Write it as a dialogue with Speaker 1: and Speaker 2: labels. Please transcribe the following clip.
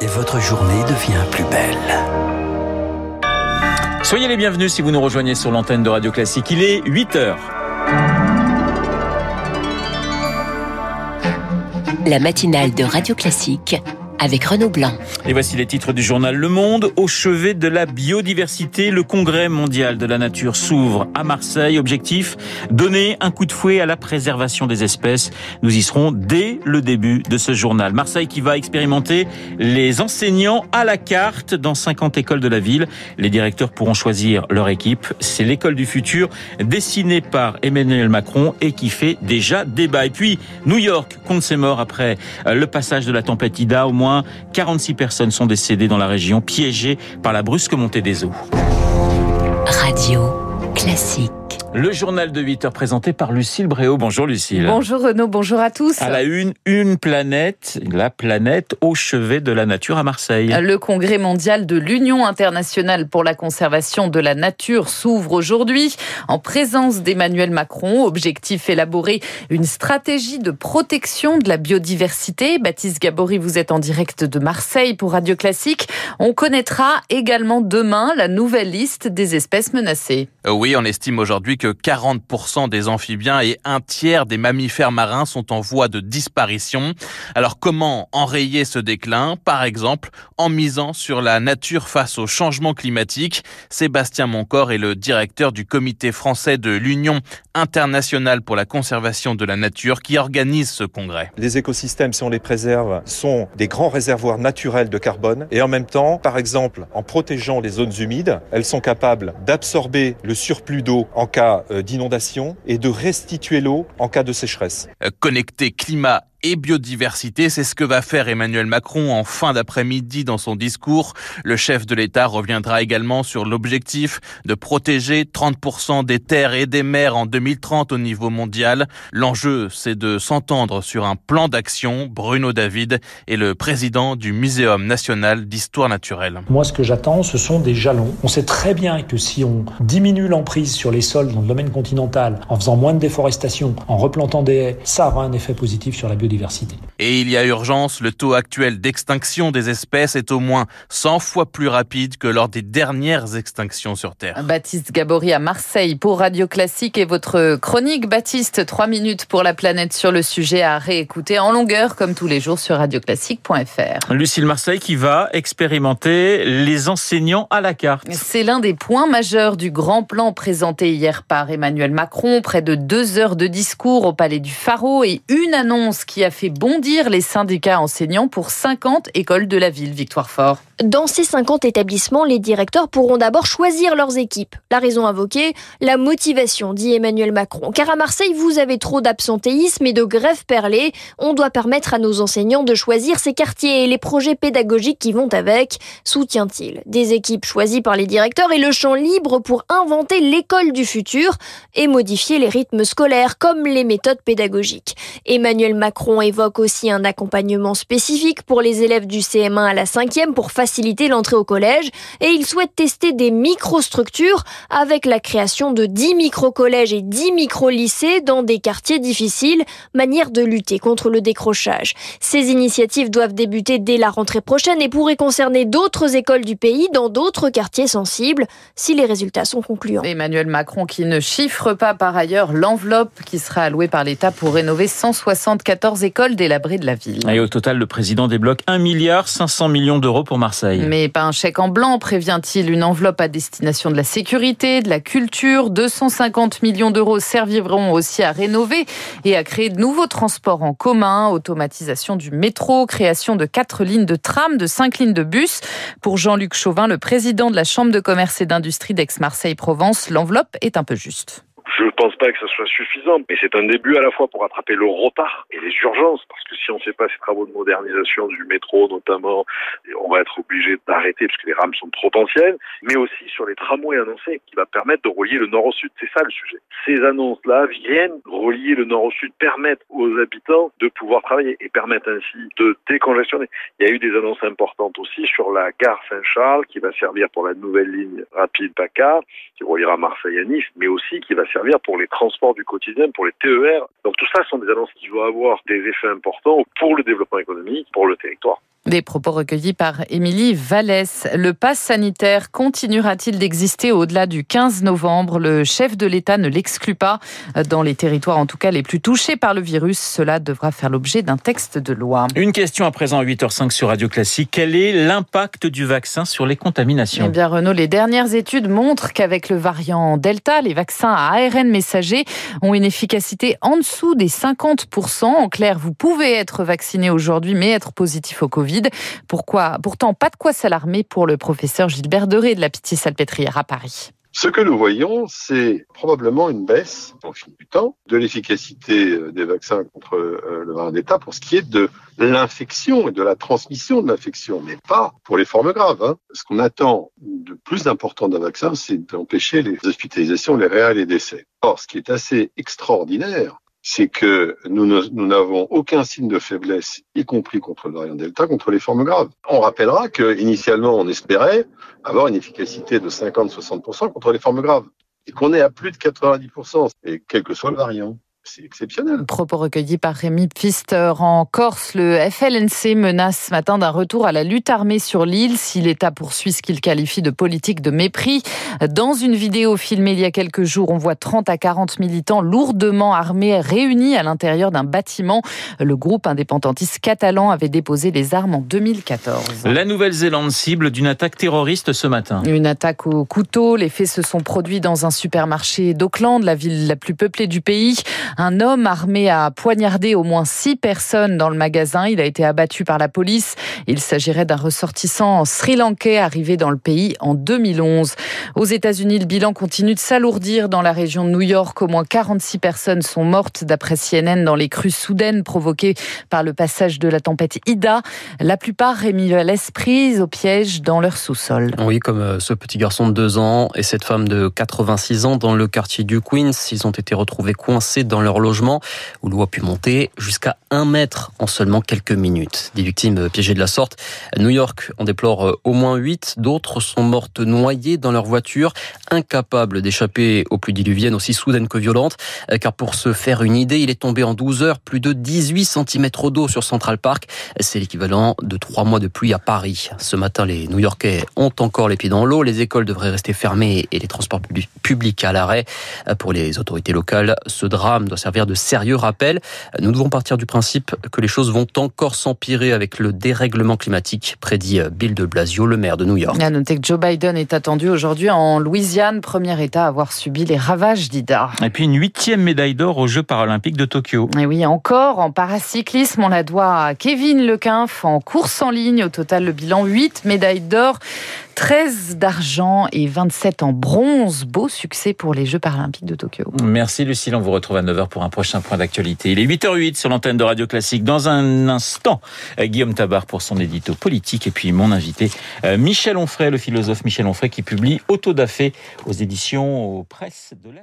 Speaker 1: et votre journée devient plus belle.
Speaker 2: Soyez les bienvenus si vous nous rejoignez sur l'antenne de Radio Classique. Il est 8 heures.
Speaker 3: La matinale de Radio Classique avec Renaud Blanc.
Speaker 2: Et voici les titres du journal Le Monde. Au chevet de la biodiversité, le Congrès mondial de la nature s'ouvre à Marseille. Objectif, donner un coup de fouet à la préservation des espèces. Nous y serons dès le début de ce journal. Marseille qui va expérimenter les enseignants à la carte dans 50 écoles de la ville. Les directeurs pourront choisir leur équipe. C'est l'école du futur dessinée par Emmanuel Macron et qui fait déjà débat. Et puis, New York compte ses morts après le passage de la tempête Ida. Au moins 46 personnes sont décédées dans la région, piégées par la brusque montée des eaux.
Speaker 3: Radio classique.
Speaker 2: Le journal de 8 heures présenté par Lucille Bréau. Bonjour Lucille.
Speaker 4: Bonjour Renaud, bonjour à tous.
Speaker 2: À la une, une planète, la planète au chevet de la nature à Marseille.
Speaker 4: Le congrès mondial de l'Union internationale pour la conservation de la nature s'ouvre aujourd'hui en présence d'Emmanuel Macron. Objectif élaborer une stratégie de protection de la biodiversité. Baptiste Gabory, vous êtes en direct de Marseille pour Radio Classique. On connaîtra également demain la nouvelle liste des espèces menacées.
Speaker 5: Euh, oui, on estime aujourd'hui que que 40% des amphibiens et un tiers des mammifères marins sont en voie de disparition. Alors comment enrayer ce déclin? Par exemple, en misant sur la nature face au changement climatique. Sébastien Moncor est le directeur du comité français de l'Union internationale pour la conservation de la nature qui organise ce congrès.
Speaker 6: Les écosystèmes, si on les préserve, sont des grands réservoirs naturels de carbone et en même temps, par exemple, en protégeant les zones humides, elles sont capables d'absorber le surplus d'eau en cas euh, d'inondation et de restituer l'eau en cas de sécheresse.
Speaker 5: Euh, connecter climat et biodiversité. C'est ce que va faire Emmanuel Macron en fin d'après-midi dans son discours. Le chef de l'État reviendra également sur l'objectif de protéger 30% des terres et des mers en 2030 au niveau mondial. L'enjeu, c'est de s'entendre sur un plan d'action. Bruno David est le président du Muséum national d'histoire naturelle.
Speaker 7: Moi, ce que j'attends, ce sont des jalons. On sait très bien que si on diminue l'emprise sur les sols dans le domaine continental, en faisant moins de déforestation, en replantant des haies, ça aura un effet positif sur la biodiversité
Speaker 5: et il y a urgence, le taux actuel d'extinction des espèces est au moins 100 fois plus rapide que lors des dernières extinctions sur Terre.
Speaker 4: Baptiste Gabory à Marseille pour Radio Classique et votre chronique Baptiste, 3 minutes pour la planète sur le sujet à réécouter en longueur comme tous les jours sur radioclassique.fr.
Speaker 2: Lucille Marseille qui va expérimenter les enseignants à la carte.
Speaker 4: C'est l'un des points majeurs du grand plan présenté hier par Emmanuel Macron, près de deux heures de discours au Palais du Pharaon et une annonce qui a fait bondir les syndicats enseignants pour 50 écoles de la ville, Victoire Fort.
Speaker 8: Dans ces 50 établissements, les directeurs pourront d'abord choisir leurs équipes. La raison invoquée, la motivation, dit Emmanuel Macron. Car à Marseille, vous avez trop d'absentéisme et de grèves perlées. On doit permettre à nos enseignants de choisir ces quartiers et les projets pédagogiques qui vont avec, soutient-il. Des équipes choisies par les directeurs et le champ libre pour inventer l'école du futur et modifier les rythmes scolaires comme les méthodes pédagogiques. Emmanuel Macron évoque aussi un accompagnement spécifique pour les élèves du CM1 à la 5e pour faciliter l'entrée au collège et il souhaite tester des microstructures avec la création de 10 micro-collèges et 10 micro-lycées dans des quartiers difficiles, manière de lutter contre le décrochage. Ces initiatives doivent débuter dès la rentrée prochaine et pourraient concerner d'autres écoles du pays dans d'autres quartiers sensibles si les résultats sont concluants.
Speaker 4: Emmanuel Macron qui ne chiffre pas par ailleurs l'enveloppe qui sera allouée par l'État pour rénover 174 écoles délabrées de la ville.
Speaker 2: Et au total, le président débloque 1 milliard 500 millions d'euros pour Marseille.
Speaker 4: Mais pas un chèque en blanc, prévient-il. Une enveloppe à destination de la sécurité, de la culture. 250 millions d'euros serviront aussi à rénover et à créer de nouveaux transports en commun, automatisation du métro, création de quatre lignes de tram, de cinq lignes de bus. Pour Jean-Luc Chauvin, le président de la Chambre de commerce et d'industrie d'Aix-Marseille-Provence, l'enveloppe est un peu juste.
Speaker 9: Je ne pense pas que ce soit suffisant, mais c'est un début à la fois pour rattraper le retard et les urgences, parce que si on ne fait pas ces travaux de modernisation du métro notamment, on va être obligé d'arrêter parce que les rames sont trop anciennes, mais aussi sur les tramways annoncés qui va permettre de relier le nord au sud. C'est ça le sujet. Ces annonces-là viennent relier le nord au sud, permettent aux habitants de pouvoir travailler et permettent ainsi de décongestionner. Il y a eu des annonces importantes aussi sur la gare Saint-Charles qui va servir pour la nouvelle ligne rapide PACA qui reliera Marseille à Nice, mais aussi qui va servir pour les transports du quotidien, pour les TER. Donc tout ça sont des annonces qui vont avoir des effets importants pour le développement économique, pour le territoire.
Speaker 4: Des propos recueillis par Émilie Vallès. Le pass sanitaire continuera-t-il d'exister au-delà du 15 novembre? Le chef de l'État ne l'exclut pas. Dans les territoires, en tout cas, les plus touchés par le virus, cela devra faire l'objet d'un texte de loi.
Speaker 2: Une question à présent à 8h05 sur Radio Classique. Quel est l'impact du vaccin sur les contaminations?
Speaker 4: Eh bien, Renaud, les dernières études montrent qu'avec le variant Delta, les vaccins à ARN messager ont une efficacité en dessous des 50%. En clair, vous pouvez être vacciné aujourd'hui, mais être positif au Covid. Pourquoi Pourtant, pas de quoi s'alarmer pour le professeur Gilbert Deré de la Pitié-Salpêtrière à Paris.
Speaker 10: Ce que nous voyons, c'est probablement une baisse au fil du temps de l'efficacité euh, des vaccins contre euh, le variant d'État pour ce qui est de l'infection et de la transmission de l'infection, mais pas pour les formes graves. Hein. Ce qu'on attend de plus important d'un vaccin, c'est d'empêcher les hospitalisations, les réels et les décès. Or, ce qui est assez extraordinaire, c'est que nous n'avons aucun signe de faiblesse, y compris contre le variant Delta, contre les formes graves. On rappellera que initialement on espérait avoir une efficacité de 50-60% contre les formes graves, et qu'on est à plus de 90%, et quel que soit le variant c'est exceptionnel.
Speaker 4: Propos recueillis par Rémi Pfister. En Corse, le FLNC menace ce matin d'un retour à la lutte armée sur l'île si l'État poursuit ce qu'il qualifie de politique de mépris. Dans une vidéo filmée il y a quelques jours, on voit 30 à 40 militants lourdement armés réunis à l'intérieur d'un bâtiment. Le groupe indépendantiste catalan avait déposé les armes en 2014.
Speaker 2: La Nouvelle-Zélande cible d'une attaque terroriste ce matin.
Speaker 4: Une attaque au couteau. Les faits se sont produits dans un supermarché d'Auckland, la ville la plus peuplée du pays. Un homme armé a poignardé au moins six personnes dans le magasin. Il a été abattu par la police. Il s'agirait d'un ressortissant sri-lankais arrivé dans le pays en 2011. Aux États-Unis, le bilan continue de s'alourdir dans la région de New York. Au moins 46 personnes sont mortes d'après CNN dans les crues soudaines provoquées par le passage de la tempête Ida. La plupart rémis à l'esprit au piège dans leur sous-sol.
Speaker 11: Oui, comme euh, ce petit garçon de 2 ans et cette femme de 86 ans dans le quartier du Queens. Ils ont été retrouvés coincés dans leur logement où l'eau a pu monter jusqu'à un mètre en seulement quelques minutes. Des victimes piégées de la sorte. New York en déplore euh, au moins huit. D'autres sont mortes noyées dans leur voiture, incapables d'échapper aux pluies diluviennes aussi soudaines que violentes. Euh, car pour se faire une idée, il est tombé en 12 heures plus de 18 cm d'eau sur Central Park. C'est l'équivalent de trois mois de pluie à Paris. Ce matin, les New-Yorkais ont encore les pieds dans l'eau. Les écoles devraient rester fermées et les transports publics à l'arrêt. Euh, pour les autorités locales, ce drame doit servir de sérieux rappel. Nous devons partir du principe que les choses vont encore s'empirer avec le dérèglement climatique, prédit Bill de Blasio, le maire de New York.
Speaker 4: À noter que Joe Biden est attendu aujourd'hui en Louisiane, premier État à avoir subi les ravages d'Ida.
Speaker 2: Et puis une huitième médaille d'or aux Jeux paralympiques de Tokyo.
Speaker 4: Et oui, encore en paracyclisme, on la doit à Kevin Lequinf en course en ligne. Au total, le bilan 8 médailles d'or. 13 d'argent et 27 en bronze. Beau succès pour les Jeux paralympiques de Tokyo.
Speaker 2: Merci Lucille, on vous retrouve à 9h pour un prochain point d'actualité. Il est 8h08 sur l'antenne de Radio Classique. Dans un instant, Guillaume Tabar pour son édito politique et puis mon invité Michel Onfray, le philosophe Michel Onfray qui publie Autodafé aux éditions aux presses de la